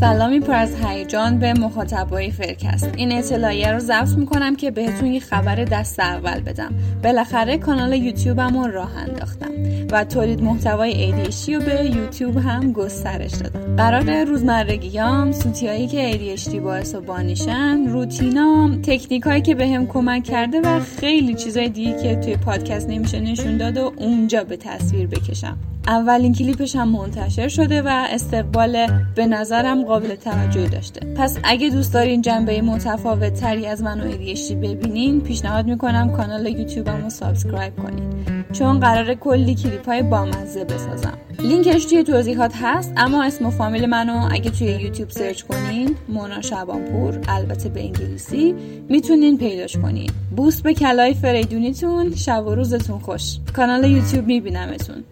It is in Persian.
سلامی پر از هیجان به مخاطبای فرکست این اطلاعیه رو ضبط می‌کنم که بهتون یه خبر دست اول بدم. بالاخره کانال یوتیوبم رو راه انداختم و تولید محتوای ADHD رو به یوتیوب هم گسترش دادم. قرار روزمرگیام سوتیایی که ADHD باعث و بانیشن روتینام تکنیک هایی که بهم به کمک کرده و خیلی چیزای دیگه که توی پادکست نمیشه نشون داد و اونجا به تصویر بکشم. اولین کلیپش هم منتشر شده و استقبال به نظرم قابل توجه داشته. پس اگه دوست دارین جنبه متفاوت تری از من و ایدیشتی ببینین پیشنهاد می‌کنم کانال یوتیوبم رو subscribe کنید چون قرار کلی کلیپ های بامزه بسازم. لینکش توی توضیحات هست اما اسم و فامیل منو اگه توی یوتیوب search کنین مونا شبانپور البته به انگلیسی می‌تونین پیداش کنین. بوس به کله‌ی فریدونیتون شب و روزتون خوش. کانال یوتیوب میبینمتون.